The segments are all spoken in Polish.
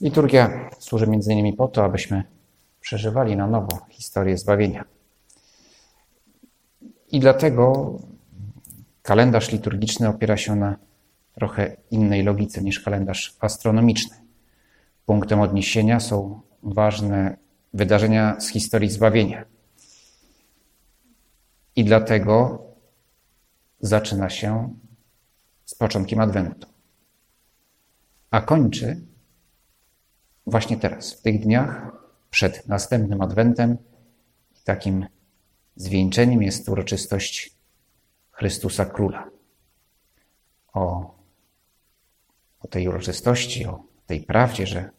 Liturgia służy między innymi po to, abyśmy przeżywali na nowo historię zbawienia. I dlatego kalendarz liturgiczny opiera się na trochę innej logice niż kalendarz astronomiczny. Punktem odniesienia są ważne wydarzenia z historii zbawienia. I dlatego zaczyna się z początkiem Adwentu. A kończy właśnie teraz, w tych dniach przed następnym Adwentem. Takim zwieńczeniem jest uroczystość Chrystusa Króla. O, o tej uroczystości, o tej prawdzie, że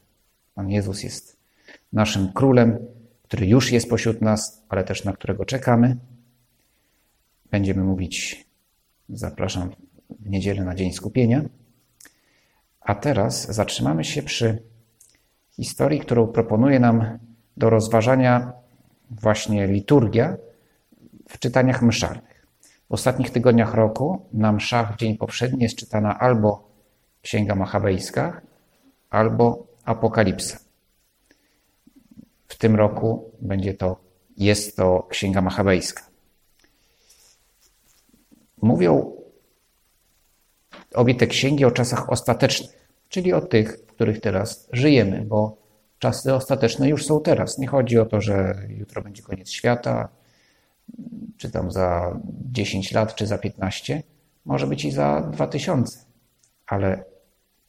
Pan Jezus jest naszym królem, który już jest pośród nas, ale też na którego czekamy. Będziemy mówić, zapraszam w niedzielę na Dzień Skupienia. A teraz zatrzymamy się przy historii, którą proponuje nam do rozważania właśnie liturgia w czytaniach mszalnych. W ostatnich tygodniach roku na mszach w dzień poprzedni jest czytana albo Księga Machabejska, albo Apokalipsa. W tym roku będzie to, jest to Księga Machabejska. Mówią obie te księgi o czasach ostatecznych, czyli o tych, których teraz żyjemy, bo czasy ostateczne już są teraz. Nie chodzi o to, że jutro będzie koniec świata, czy tam za 10 lat, czy za 15, może być i za 2000, ale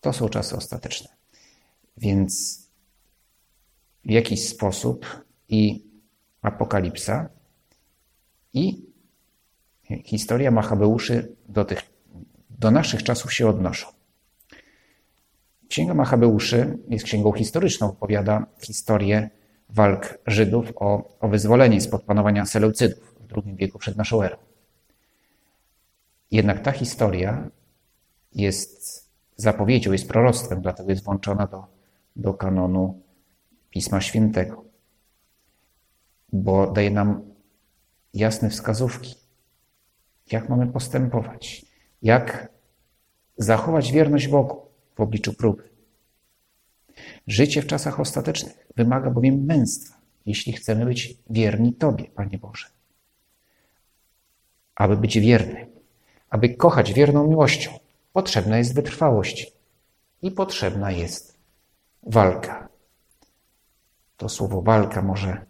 to są czasy ostateczne. Więc w jakiś sposób i Apokalipsa, i historia Machabeuszy do, tych, do naszych czasów się odnoszą. Księga Machabeuszy jest księgą historyczną, opowiada historię walk Żydów o, o wyzwolenie spod panowania Seleucydów w II wieku przed naszą erą. Jednak ta historia jest zapowiedzią, jest proroctwem, dlatego jest włączona do, do kanonu Pisma Świętego, bo daje nam jasne wskazówki, jak mamy postępować, jak zachować wierność Bogu w obliczu próby. Życie w czasach ostatecznych wymaga bowiem męstwa, jeśli chcemy być wierni Tobie, Panie Boże. Aby być wierny, aby kochać wierną miłością, potrzebna jest wytrwałość i potrzebna jest walka. To słowo walka może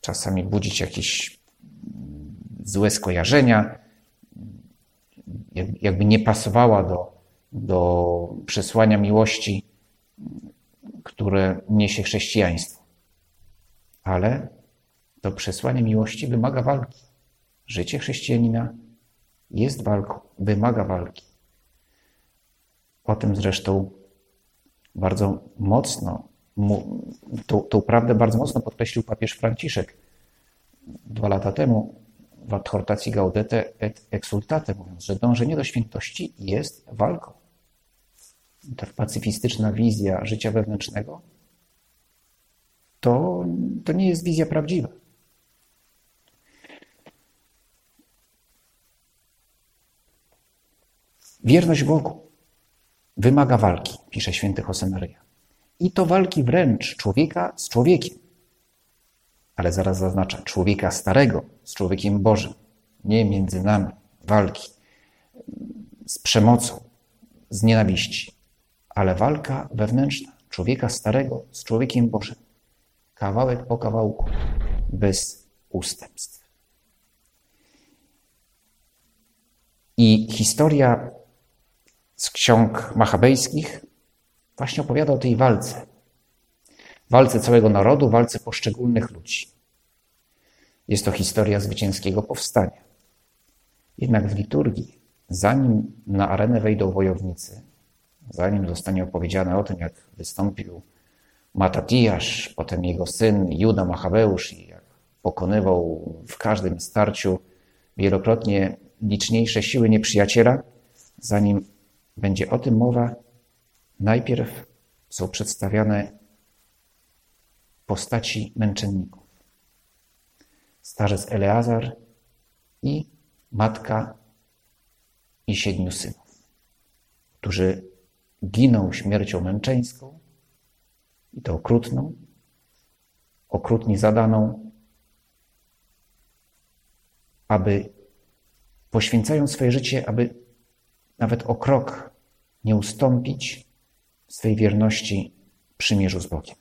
czasami budzić jakieś złe skojarzenia, jakby nie pasowała do, do przesłania miłości, które niesie chrześcijaństwo. Ale to przesłanie miłości wymaga walki. Życie chrześcijanina jest walką, wymaga walki. O tym zresztą bardzo mocno, tą, tą prawdę bardzo mocno podkreślił papież Franciszek dwa lata temu w adhortacji Gaudete et Exultate, mówiąc, że dążenie do świętości jest walką. Ta pacyfistyczna wizja życia wewnętrznego to, to nie jest wizja prawdziwa. Wierność Bogu wymaga walki, pisze święty Josemaria. I to walki wręcz człowieka z człowiekiem. Ale zaraz zaznacza, człowieka starego z człowiekiem Bożym. Nie między nami walki z przemocą, z nienawiści, ale walka wewnętrzna człowieka starego z człowiekiem Bożym. Kawałek po kawałku, bez ustępstw. I historia z ksiąg machabejskich właśnie opowiada o tej walce. Walce całego narodu, walce poszczególnych ludzi. Jest to historia zwycięskiego powstania. Jednak w liturgii, zanim na arenę wejdą wojownicy, zanim zostanie opowiedziane o tym, jak wystąpił Matatiasz, potem jego syn Juda Machabeusz i jak pokonywał w każdym starciu wielokrotnie liczniejsze siły nieprzyjaciela, zanim będzie o tym mowa, najpierw są przedstawiane postaci męczenników. Starzec Eleazar i matka i siedmiu synów, którzy giną śmiercią męczeńską i to okrutną, okrutnie zadaną, aby poświęcają swoje życie, aby nawet o krok nie ustąpić swej wierności przymierzu z Bogiem.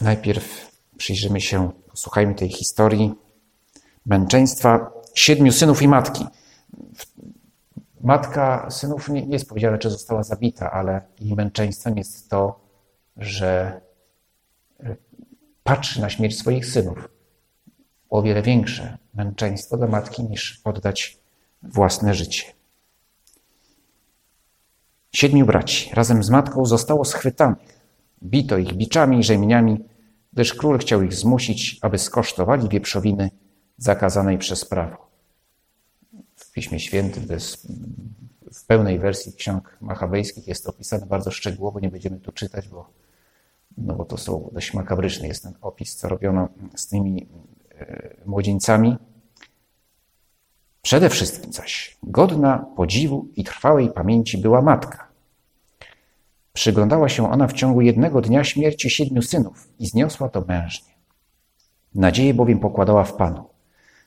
Najpierw przyjrzymy się, posłuchajmy tej historii męczeństwa siedmiu synów i matki. Matka synów nie, jest powiedziane, czy została zabita, ale jej męczeństwem jest to, że e, patrzy na śmierć swoich synów. O wiele większe męczeństwo dla matki niż oddać własne życie. Siedmiu braci razem z matką zostało schwytanych. Bito ich biczami i rzemieniami, gdyż król chciał ich zmusić, aby skosztowali wieprzowiny zakazanej przez prawo. Piśmie Świętym, bez, w pełnej wersji ksiąg machabejskich jest to opisane bardzo szczegółowo, nie będziemy tu czytać, bo, no bo to są dość makabryczny jest ten opis, co robiono z tymi e, młodzieńcami. Przede wszystkim zaś godna podziwu i trwałej pamięci była matka. Przyglądała się ona w ciągu jednego dnia śmierci siedmiu synów i zniosła to mężnie. Nadzieję bowiem pokładała w Panu.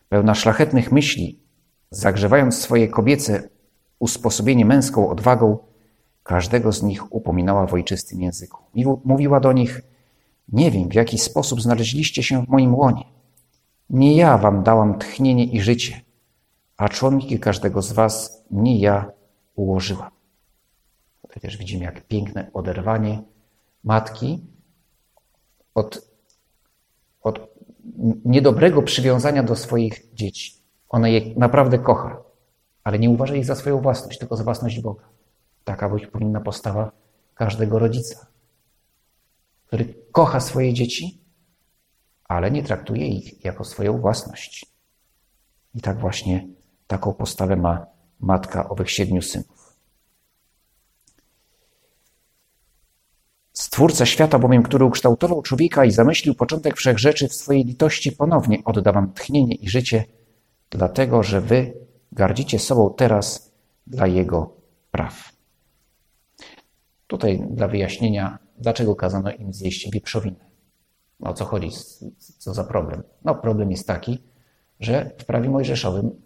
Pełna szlachetnych myśli, zagrzewając swoje kobiece usposobienie męską odwagą, każdego z nich upominała w ojczystym języku. Mówiła do nich, nie wiem, w jaki sposób znaleźliście się w moim łonie. Nie ja wam dałam tchnienie i życie, a członki każdego z was nie ja ułożyłam. Tutaj też widzimy, jak piękne oderwanie matki od, od niedobrego przywiązania do swoich dzieci. Ona je naprawdę kocha, ale nie uważa ich za swoją własność, tylko za własność Boga. Taka być powinna postawa każdego rodzica, który kocha swoje dzieci, ale nie traktuje ich jako swoją własność. I tak właśnie taką postawę ma matka owych siedmiu synów. Stwórca świata bowiem, który ukształtował człowieka i zamyślił początek wszech rzeczy w swojej litości, ponownie odda wam tchnienie i życie, dlatego że wy gardzicie sobą teraz dla Jego praw. Tutaj dla wyjaśnienia, dlaczego kazano im zjeść wieprzowinę. O co chodzi? Co za problem? No problem jest taki, że w prawie mojżeszowym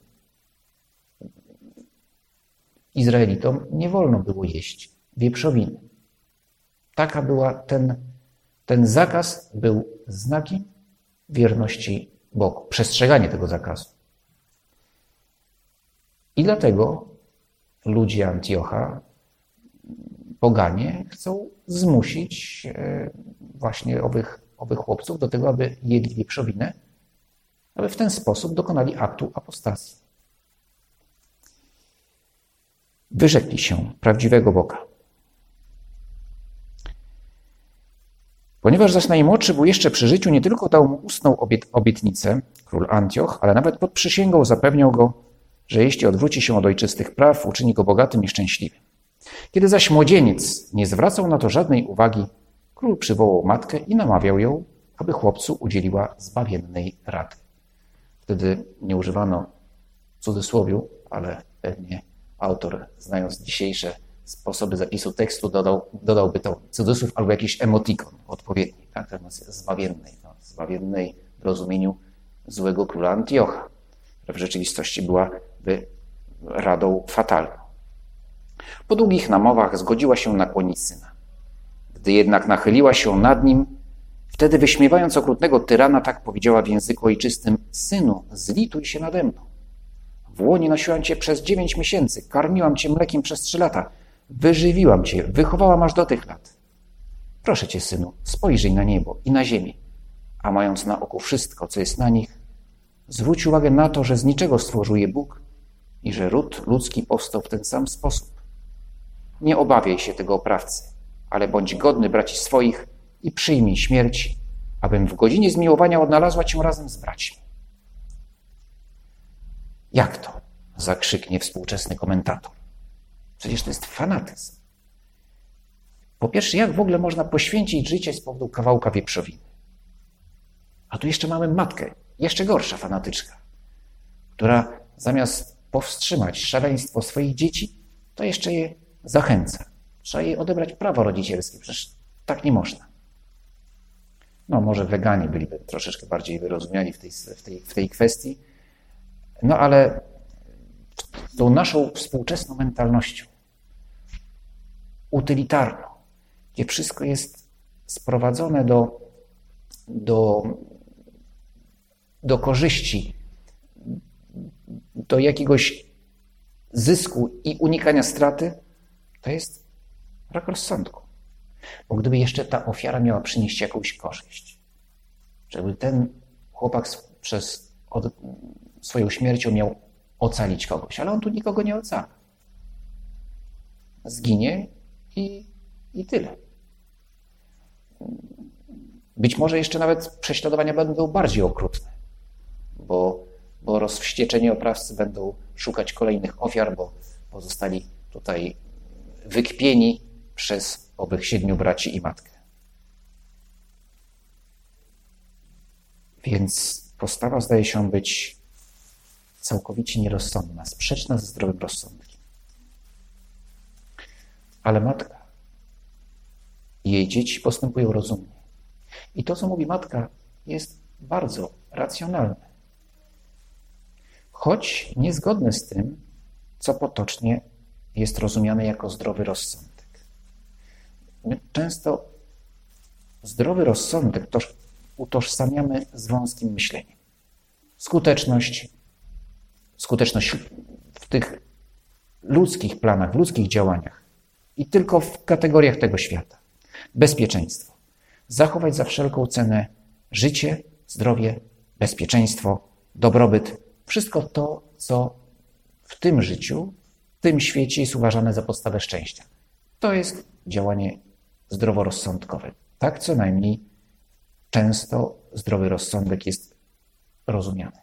Izraelitom nie wolno było jeść wieprzowiny. Taka była ten, ten zakaz był znakiem wierności Bogu, przestrzeganie tego zakazu. I dlatego ludzie Antiocha, poganie, chcą zmusić e, właśnie owych, owych chłopców do tego, aby jedli wieprzowinę, aby w ten sposób dokonali aktu apostazji. Wyrzekli się prawdziwego Boga. Ponieważ zaś najmłodszy był jeszcze przy życiu, nie tylko dał mu ustną obiet, obietnicę, król Antioch, ale nawet pod przysięgą zapewniał go, że jeśli odwróci się od ojczystych praw, uczyni go bogatym i szczęśliwym. Kiedy zaś młodzieniec nie zwracał na to żadnej uwagi, król przywołał matkę i namawiał ją, aby chłopcu udzieliła zbawiennej rady. Wtedy nie używano cudzysłowiu, ale pewnie autor, znając dzisiejsze sposoby zapisu tekstu, dodał, dodałby to cudzysłów albo jakiś emotikon odpowiedni, tak? Natomiast zbawiennej, no, zbawiennej w rozumieniu złego króla Antiocha, która w rzeczywistości byłaby radą fatalną. Po długich namowach zgodziła się nakłonić syna. Gdy jednak nachyliła się nad nim, wtedy wyśmiewając okrutnego tyrana, tak powiedziała w języku ojczystym: Synu, zlituj się nade mną. W łonie nosiłam cię przez dziewięć miesięcy, karmiłam cię mlekiem przez trzy lata, wyżywiłam cię, wychowałam aż do tych lat. Proszę cię, synu, spojrzyj na niebo i na ziemię, a mając na oku wszystko, co jest na nich, zwróć uwagę na to, że z niczego stworzył je Bóg i że ród ludzki powstał w ten sam sposób. Nie obawiaj się tego oprawcy, ale bądź godny braci swoich i przyjmij śmierć, abym w godzinie zmiłowania odnalazła cię razem z braćmi. Jak to? zakrzyknie współczesny komentator. Przecież to jest fanatyzm. Po pierwsze, jak w ogóle można poświęcić życie z powodu kawałka wieprzowiny? A tu jeszcze mamy matkę, jeszcze gorsza fanatyczka, która zamiast powstrzymać szaleństwo swoich dzieci, to jeszcze je zachęca. Trzeba jej odebrać prawo rodzicielskie, przecież tak nie można. No, może weganie byliby troszeczkę bardziej wyrozumiani w tej, w tej, w tej kwestii, no ale tą naszą współczesną mentalnością, utylitarną, gdzie wszystko jest sprowadzone do, do, do korzyści, do jakiegoś zysku i unikania straty, to jest brak rozsądku. Bo gdyby jeszcze ta ofiara miała przynieść jakąś korzyść, żeby ten chłopak przez od, swoją śmiercią miał ocalić kogoś, ale on tu nikogo nie ocala. Zginie i, i tyle. Być może jeszcze nawet prześladowania będą bardziej okrutne, bo, bo rozwścieczeni oprawcy będą szukać kolejnych ofiar, bo pozostali tutaj wykpieni przez owych siedmiu braci i matkę. Więc postawa zdaje się być całkowicie nierozsądna, sprzeczna ze zdrowym rozsądkiem. Ale matka i jej dzieci postępują rozumnie. I to, co mówi matka, jest bardzo racjonalne. Choć niezgodne z tym, co potocznie jest rozumiane jako zdrowy rozsądek. My często zdrowy rozsądek utożsamiamy z wąskim myśleniem. Skuteczność, skuteczność w tych ludzkich planach, w ludzkich działaniach i tylko w kategoriach tego świata. Bezpieczeństwo. Zachować za wszelką cenę życie, zdrowie, bezpieczeństwo, dobrobyt, wszystko to, co w tym życiu, w tym świecie jest uważane za podstawę szczęścia. To jest działanie zdroworozsądkowe. Tak co najmniej często zdrowy rozsądek jest rozumiany.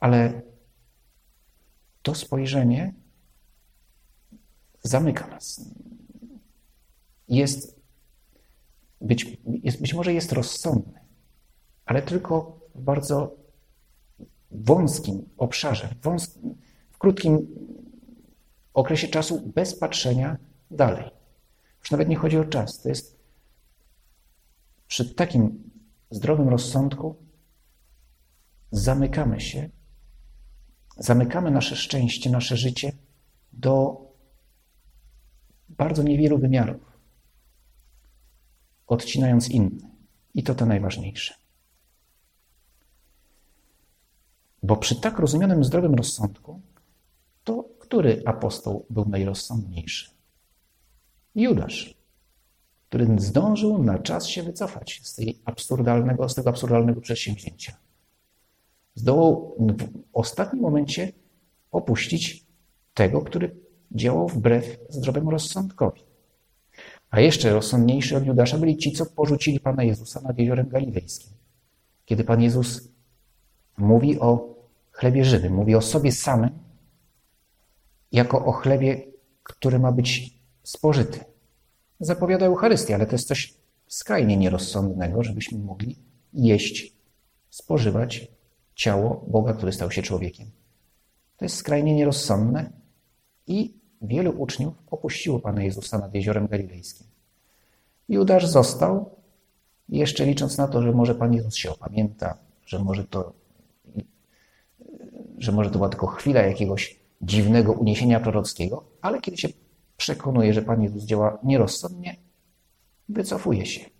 Ale to spojrzenie zamyka nas. Jest być, jest, być może jest rozsądny, ale tylko w bardzo wąskim obszarze, wąskim, w krótkim okresie czasu, bez patrzenia dalej. Już nawet nie chodzi o czas. To jest przy takim zdrowym rozsądku zamykamy się zamykamy nasze szczęście, nasze życie do bardzo niewielu wymiarów, odcinając inne. I to to najważniejsze. Bo przy tak rozumianym zdrowym rozsądku, to który apostoł był najrozsądniejszy? Judasz, który zdążył na czas się wycofać z, tej absurdalnego, z tego absurdalnego przedsięwzięcia zdołał w ostatnim momencie opuścić tego, który działał wbrew zdrowemu rozsądkowi. A jeszcze rozsądniejszy od Judasza byli ci, co porzucili Pana Jezusa nad jeziorem galilejskim. Kiedy Pan Jezus mówi o chlebie żywym, mówi o sobie samym, jako o chlebie, który ma być spożyty. Zapowiada Eucharystię, ale to jest coś skrajnie nierozsądnego, żebyśmy mogli jeść, spożywać ciało Boga, który stał się człowiekiem. To jest skrajnie nierozsądne i wielu uczniów opuściło Pana Jezusa nad jeziorem galilejskim. Judasz został, jeszcze licząc na to, że może Pan Jezus się opamięta, że może to, że może to była tylko chwila jakiegoś dziwnego uniesienia prorockiego, ale kiedy się przekonuje, że Pan Jezus działa nierozsądnie, wycofuje się,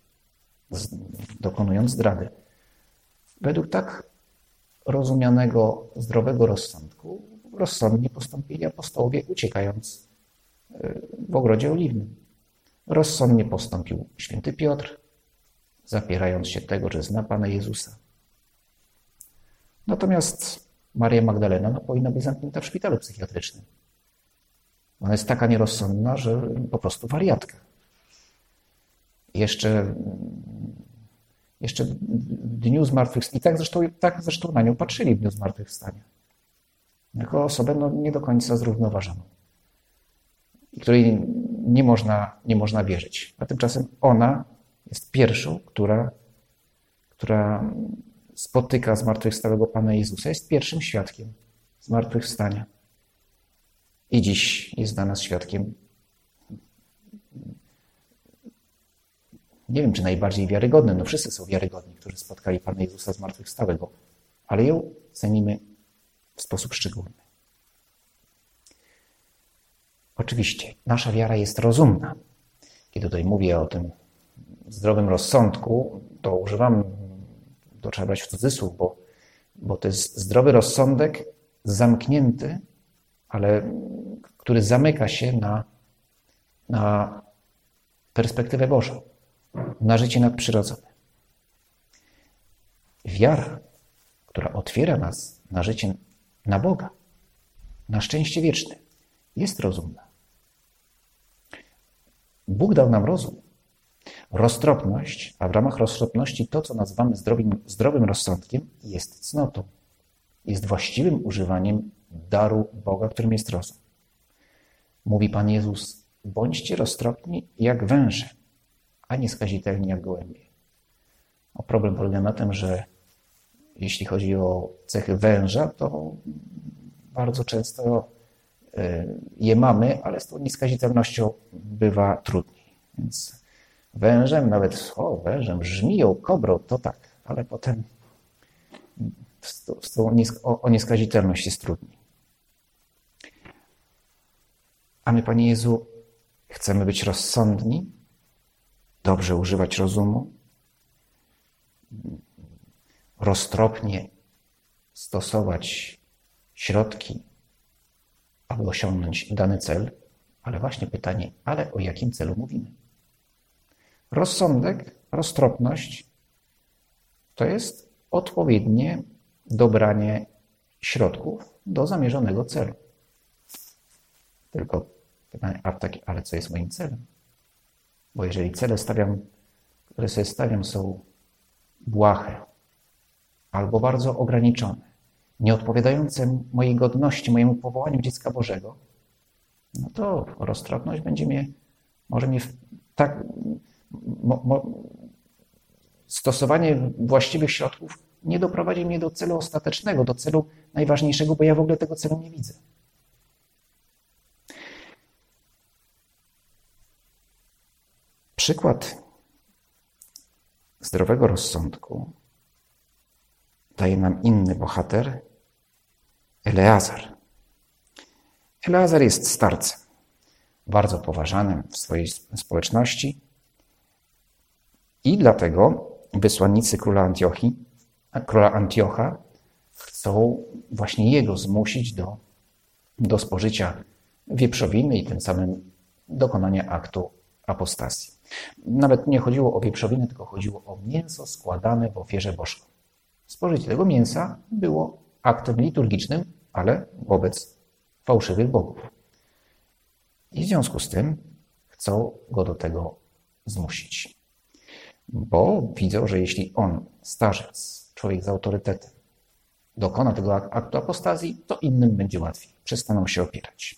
dokonując zdrady. Według tak rozumianego zdrowego rozsądku rozsądnie postąpili apostołowie, uciekając e, w ogrodzie oliwnym. Rozsądnie postąpił święty Piotr, zapierając się tego, że zna Pana Jezusa. Natomiast Maria Magdalena no, powinna być zamknięta w szpitalu psychiatrycznym. Ona jest taka nierozsądna, że po prostu wariatka. Jeszcze, jeszcze w dniu zmartwychwstania, i tak zresztą, tak zresztą na nią patrzyli w dniu zmartwychwstania. Jako osobę no, nie do końca zrównoważoną, której nie można, nie można wierzyć. A tymczasem ona jest pierwszą, która, która spotyka zmartwychwstałego Pana Jezusa, jest pierwszym świadkiem zmartwychwstania. I dziś jest dla nas świadkiem, nie wiem czy najbardziej wiarygodnym, no wszyscy są wiarygodni, którzy spotkali Pana Jezusa zmartwychwstałego, ale ją cenimy w sposób szczególny. Oczywiście, nasza wiara jest rozumna. Kiedy tutaj mówię o tym zdrowym rozsądku, to używam, to trzeba brać w cudzysłów, bo, bo to jest zdrowy rozsądek zamknięty, ale który zamyka się na, na perspektywę Bożą, na życie nadprzyrodzone. Wiara, która otwiera nas na życie na Boga, na szczęście wieczne, jest rozumna. Bóg dał nam rozum, roztropność, a w ramach roztropności to, co nazywamy zdrowym, zdrowym rozsądkiem, jest cnotą, jest właściwym używaniem daru Boga, którym jest rozum. Mówi Pan Jezus, bądźcie roztropni jak węże, a nie skazitelni jak gołębie. O problem polega na tym, że jeśli chodzi o cechy węża, to bardzo często e, je mamy, ale z tą nieskazitelnością bywa trudniej. Więc wężem, nawet o, wężem, żmiją, kobrą, to tak, ale potem z tą, o nieskazitelność jest trudniej. A my, Panie Jezu, chcemy być rozsądni, dobrze używać rozumu, roztropnie stosować środki, aby osiągnąć dany cel, ale właśnie pytanie, ale o jakim celu mówimy? Rozsądek, roztropność to jest odpowiednie dobranie środków do zamierzonego celu. Tylko pytanie, a taki, ale co jest moim celem? Bo jeżeli cele stawiam, które sobie stawiam, są błahe albo bardzo ograniczone, nieodpowiadające mojej godności, mojemu powołaniu dziecka Bożego, no to roztropność będzie mnie, może mnie tak, mo, mo, stosowanie właściwych środków nie doprowadzi mnie do celu ostatecznego, do celu najważniejszego, bo ja w ogóle tego celu nie widzę. Przykład zdrowego rozsądku daje nam inny bohater, Eleazar. Eleazar jest starcem, bardzo poważanym w swojej społeczności i dlatego wysłannicy króla Antiochii, króla Antiocha chcą właśnie jego zmusić do, do spożycia wieprzowiny i tym samym dokonania aktu apostazji. Nawet nie chodziło o wieprzowinę, tylko chodziło o mięso składane w ofierze bożką. Spożycie tego mięsa było aktem liturgicznym, ale wobec fałszywych bogów. I w związku z tym chcą go do tego zmusić. Bo widzą, że jeśli on, starzec, człowiek z autorytetem, dokona tego aktu apostazji, to innym będzie łatwiej. Przestaną się opierać.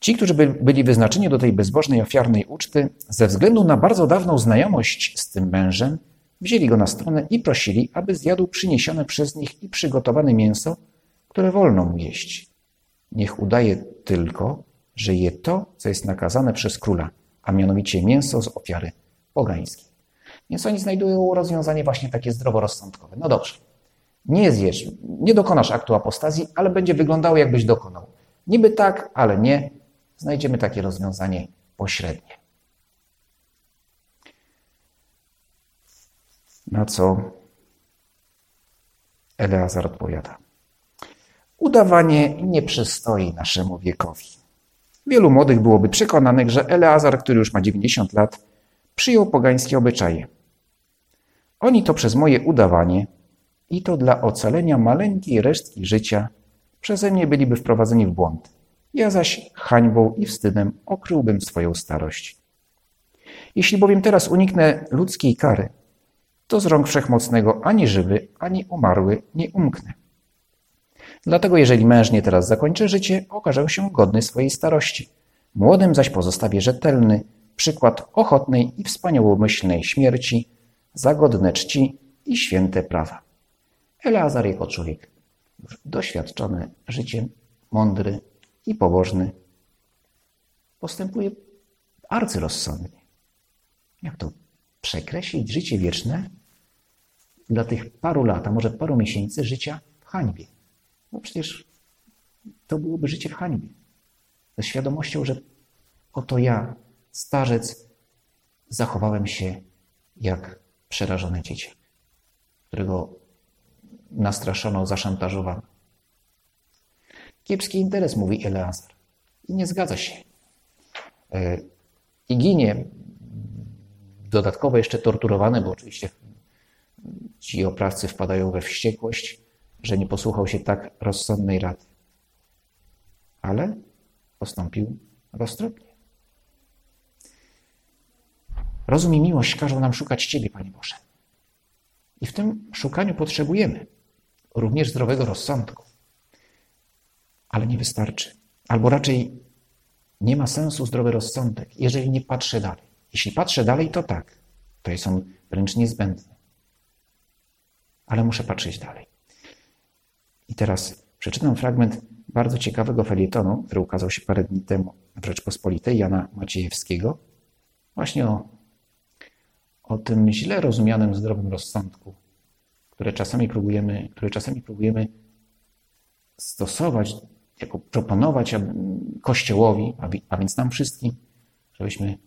Ci, którzy byli wyznaczeni do tej bezbożnej, ofiarnej uczty, ze względu na bardzo dawną znajomość z tym mężem, wzięli go na stronę i prosili, aby zjadł przyniesione przez nich i przygotowane mięso, które wolno mu jeść. Niech udaje tylko, że je to, co jest nakazane przez króla, a mianowicie mięso z ofiary pogańskiej. Więc oni znajdują rozwiązanie właśnie takie zdroworozsądkowe. No dobrze, nie zjesz, nie dokonasz aktu apostazji, ale będzie wyglądało, jakbyś dokonał. Niby tak, ale nie. Znajdziemy takie rozwiązanie pośrednie. Na co Eleazar odpowiada. Udawanie nie przystoi naszemu wiekowi. Wielu młodych byłoby przekonanych, że Eleazar, który już ma 90 lat, przyjął pogańskie obyczaje. Oni to przez moje udawanie i to dla ocalenia maleńkiej resztki życia przeze mnie byliby wprowadzeni w błąd. Ja zaś hańbą i wstydem okryłbym swoją starość. Jeśli bowiem teraz uniknę ludzkiej kary, to z rąk wszechmocnego ani żywy, ani umarły nie umknę. Dlatego jeżeli mężnie teraz zakończę życie, okażę się godny swojej starości. Młodym zaś pozostawię rzetelny przykład ochotnej i wspaniałomyślnej śmierci, za godne czci i święte prawa. Eleazar jako człowiek doświadczony życiem, mądry i pobożny, postępuje arcyrozsądnie. Jak to przekreślić życie wieczne dla tych paru lat, a może paru miesięcy życia w hańbie? No przecież to byłoby życie w hańbie. Ze świadomością, że oto ja, starzec, zachowałem się jak przerażone dziecię, którego nastraszono, zaszantażowano. Kiepski interes, mówi Eleazar. I nie zgadza się. E, I ginie dodatkowo jeszcze torturowany, bo oczywiście ci oprawcy wpadają we wściekłość, że nie posłuchał się tak rozsądnej rady. Ale postąpił roztropnie. Rozum i miłość każą nam szukać Ciebie, Panie Boże. I w tym szukaniu potrzebujemy również zdrowego rozsądku. Ale nie wystarczy. Albo raczej nie ma sensu zdrowy rozsądek, jeżeli nie patrzę dalej. Jeśli patrzę dalej, to tak. To jest on wręcz niezbędny. Ale muszę patrzeć dalej. I teraz przeczytam fragment bardzo ciekawego felietonu, który ukazał się parę dni temu w Rzeczpospolitej Jana Maciejewskiego, właśnie o, o tym źle rozumianym zdrowym rozsądku, które czasami próbujemy, które czasami próbujemy stosować, jako proponować Kościołowi, a więc nam wszystkim, żebyśmy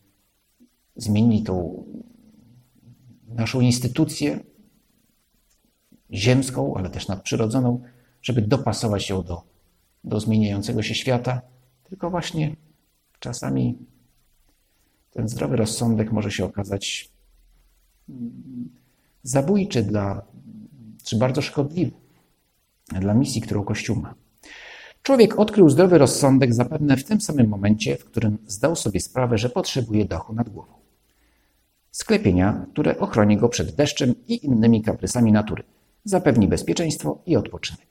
zmienili tą naszą instytucję ziemską, ale też nadprzyrodzoną, żeby dopasować ją do, do zmieniającego się świata, tylko właśnie czasami ten zdrowy rozsądek może się okazać zabójczy dla, czy bardzo szkodliwy dla misji, którą Kościół ma. Człowiek odkrył zdrowy rozsądek zapewne w tym samym momencie, w którym zdał sobie sprawę, że potrzebuje dachu nad głową. Sklepienia, które ochroni go przed deszczem i innymi kaprysami natury, zapewni bezpieczeństwo i odpoczynek.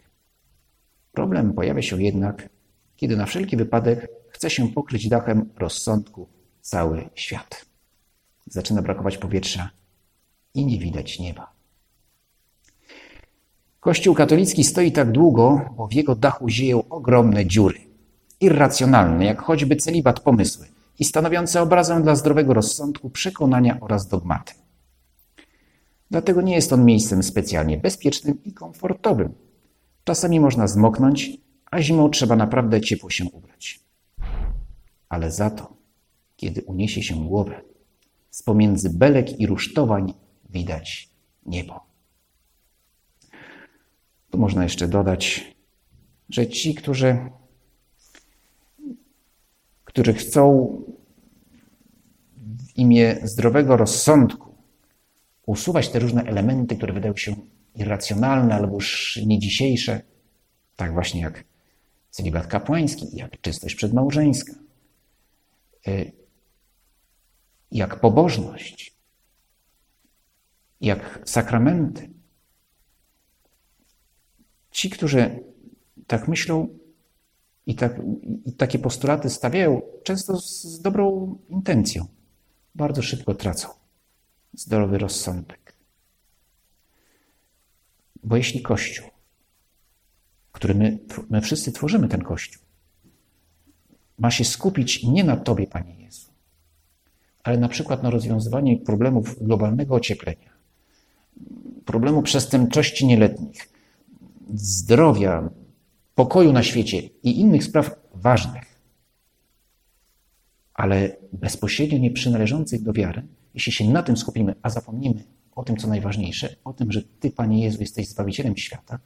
Problem pojawia się jednak, kiedy na wszelki wypadek chce się pokryć dachem rozsądku cały świat. Zaczyna brakować powietrza i nie widać nieba. Kościół katolicki stoi tak długo, bo w jego dachu zieją ogromne dziury. Irracjonalne, jak choćby celibat pomysły i stanowiące obrazę dla zdrowego rozsądku, przekonania oraz dogmaty. Dlatego nie jest on miejscem specjalnie bezpiecznym i komfortowym. Czasami można zmoknąć, a zimą trzeba naprawdę ciepło się ubrać. Ale za to, kiedy uniesie się głowę, z pomiędzy belek i rusztowań widać niebo. Tu można jeszcze dodać, że ci, którzy, którzy chcą w imię zdrowego rozsądku usuwać te różne elementy, które wydają się irracjonalne albo już nie dzisiejsze, tak właśnie jak celibat kapłański, jak czystość przedmałżeńska, y, jak pobożność, jak sakramenty. Ci, którzy tak myślą i, tak, i takie postulaty stawiają, często z dobrą intencją, bardzo szybko tracą zdrowy rozsądek. Bo jeśli Kościół, który my, my wszyscy tworzymy ten Kościół, ma się skupić nie na Tobie, Panie Jezu, ale na przykład na rozwiązywaniu problemów globalnego ocieplenia, problemu przestępczości nieletnich, zdrowia, pokoju na świecie i innych spraw ważnych, ale bezpośrednio nie przynależących do wiary, jeśli się na tym skupimy, a zapomnimy o tym, co najważniejsze, o tym, że Ty, Panie Jezu, jesteś Zbawicielem świata,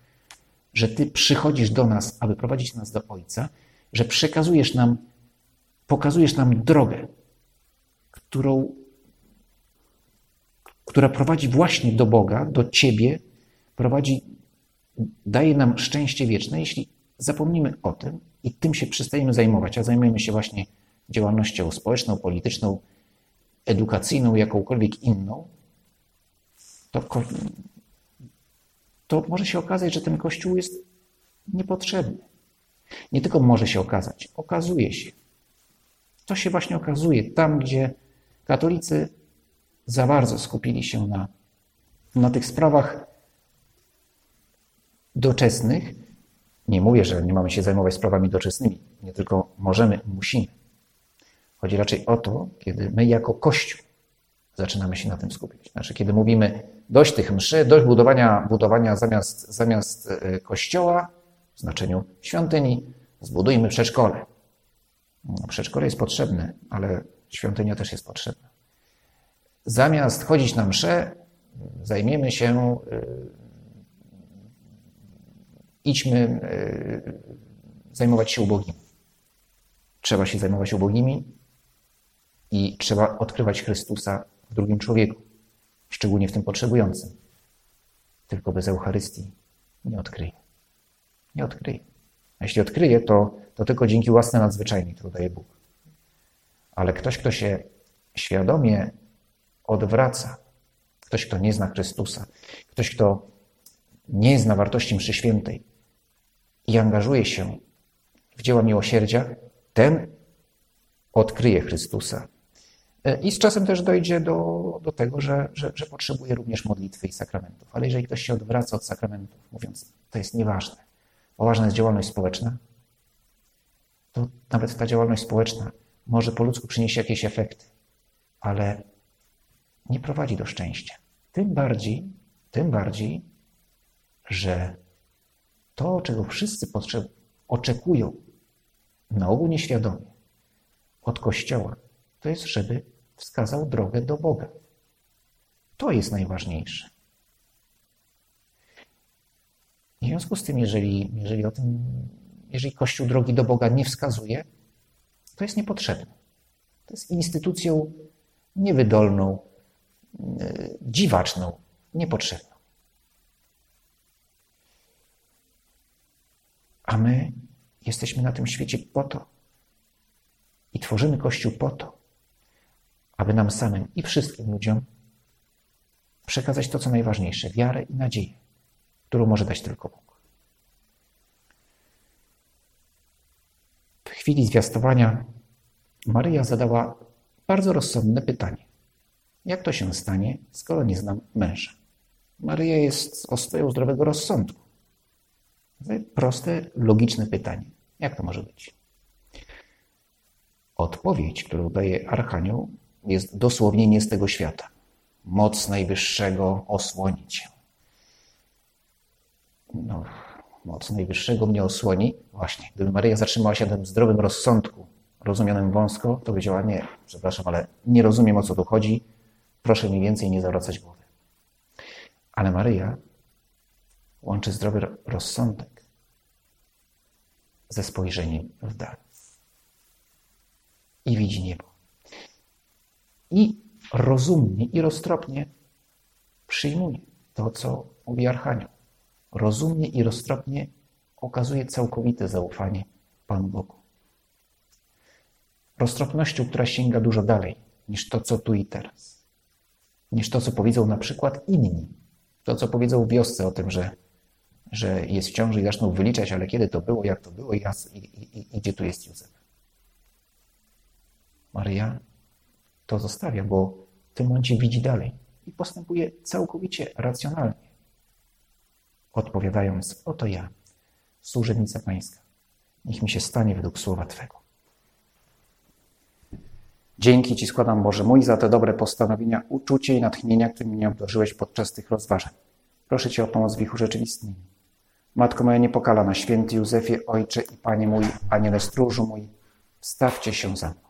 że Ty przychodzisz do nas, aby prowadzić nas do Ojca, że przekazujesz nam, pokazujesz nam drogę, którą, która prowadzi właśnie do Boga, do Ciebie, prowadzi, daje nam szczęście wieczne, jeśli zapomnimy o tym i tym się przestajemy zajmować, a zajmujemy się właśnie działalnością społeczną, polityczną, edukacyjną, jakąkolwiek inną, to, to może się okazać, że ten Kościół jest niepotrzebny. Nie tylko może się okazać, okazuje się. To się właśnie okazuje tam, gdzie katolicy za bardzo skupili się na, na tych sprawach doczesnych. Nie mówię, że nie mamy się zajmować sprawami doczesnymi, nie tylko możemy, musimy. Chodzi raczej o to, kiedy my jako Kościół zaczynamy się na tym skupić. Znaczy, kiedy mówimy dość tych mszy, dość budowania, budowania zamiast, zamiast e, kościoła, w znaczeniu świątyni, zbudujmy przedszkole. No, przedszkole jest potrzebne, ale świątynia też jest potrzebna. Zamiast chodzić na msze, zajmiemy się, yy, idźmy yy, zajmować się ubogimi. Trzeba się zajmować ubogimi i trzeba odkrywać Chrystusa w drugim człowieku, szczególnie w tym potrzebującym. Tylko bez Eucharystii nie odkryje. Nie odkryje. A jeśli odkryje, to, to tylko dzięki łasce nadzwyczajnej, którą daje Bóg. Ale ktoś, kto się świadomie odwraca, ktoś, kto nie zna Chrystusa, ktoś, kto nie zna wartości mszy świętej i angażuje się w dzieła miłosierdzia, ten odkryje Chrystusa. I z czasem też dojdzie do, do tego, że, że, że potrzebuje również modlitwy i sakramentów. Ale jeżeli ktoś się odwraca od sakramentów, mówiąc, to jest nieważne, bo ważna jest działalność społeczna, to nawet ta działalność społeczna może po ludzku przynieść jakieś efekty, ale nie prowadzi do szczęścia. Tym bardziej, tym bardziej, że to, czego wszyscy oczekują, na ogół nieświadomie, od Kościoła, to jest, żeby wskazał drogę do Boga. To jest najważniejsze. W związku z tym, jeżeli, jeżeli, o tym, jeżeli Kościół drogi do Boga nie wskazuje, to jest niepotrzebne. To jest instytucją niewydolną, e, dziwaczną, niepotrzebną. A my jesteśmy na tym świecie po to i tworzymy Kościół po to, aby nam samym i wszystkim ludziom przekazać to, co najważniejsze wiarę i nadzieję, którą może dać tylko Bóg. W chwili zwiastowania Maryja zadała bardzo rozsądne pytanie. Jak to się stanie, skoro nie znam męża? Maryja jest ostoją zdrowego rozsądku. Proste, logiczne pytanie. Jak to może być? Odpowiedź, którą daje Archanioł, jest dosłownie nie z tego świata. Moc Najwyższego osłoni cię. No, moc Najwyższego mnie osłoni. Właśnie, gdyby Maryja zatrzymała się na tym zdrowym rozsądku, rozumianym wąsko, to powiedziała, nie, przepraszam, ale nie rozumiem, o co tu chodzi, proszę mi więcej nie zawracać głowy. Ale Maryja łączy zdrowy rozsądek ze spojrzeniem w dal i widzi niebo i rozumnie i roztropnie przyjmuje to, co mówi Archanioł. Rozumnie i roztropnie okazuje całkowite zaufanie Panu Bogu. Roztropnością, która sięga dużo dalej niż to, co tu i teraz. Niż to, co powiedzą na przykład inni. To, co powiedzą w wiosce o tym, że, że jest w ciąży i zaczną wyliczać, ale kiedy to było, jak to było i, i, i, i gdzie tu jest Józef. Maryja to zostawia, bo w tym momencie widzi dalej i postępuje całkowicie racjonalnie, odpowiadając: Oto ja, służebnica Pańska, niech mi się stanie według słowa Twego. Dzięki Ci składam, Boże mój, za te dobre postanowienia, uczucie i natchnienia, którymi mnie obdarzyłeś podczas tych rozważań. Proszę Cię o pomoc w ich urzeczywistnieniu. Matko moja niepokalana, święty Józefie, Ojcze i Panie mój, Aniele stróżu mój, stawcie się za mną.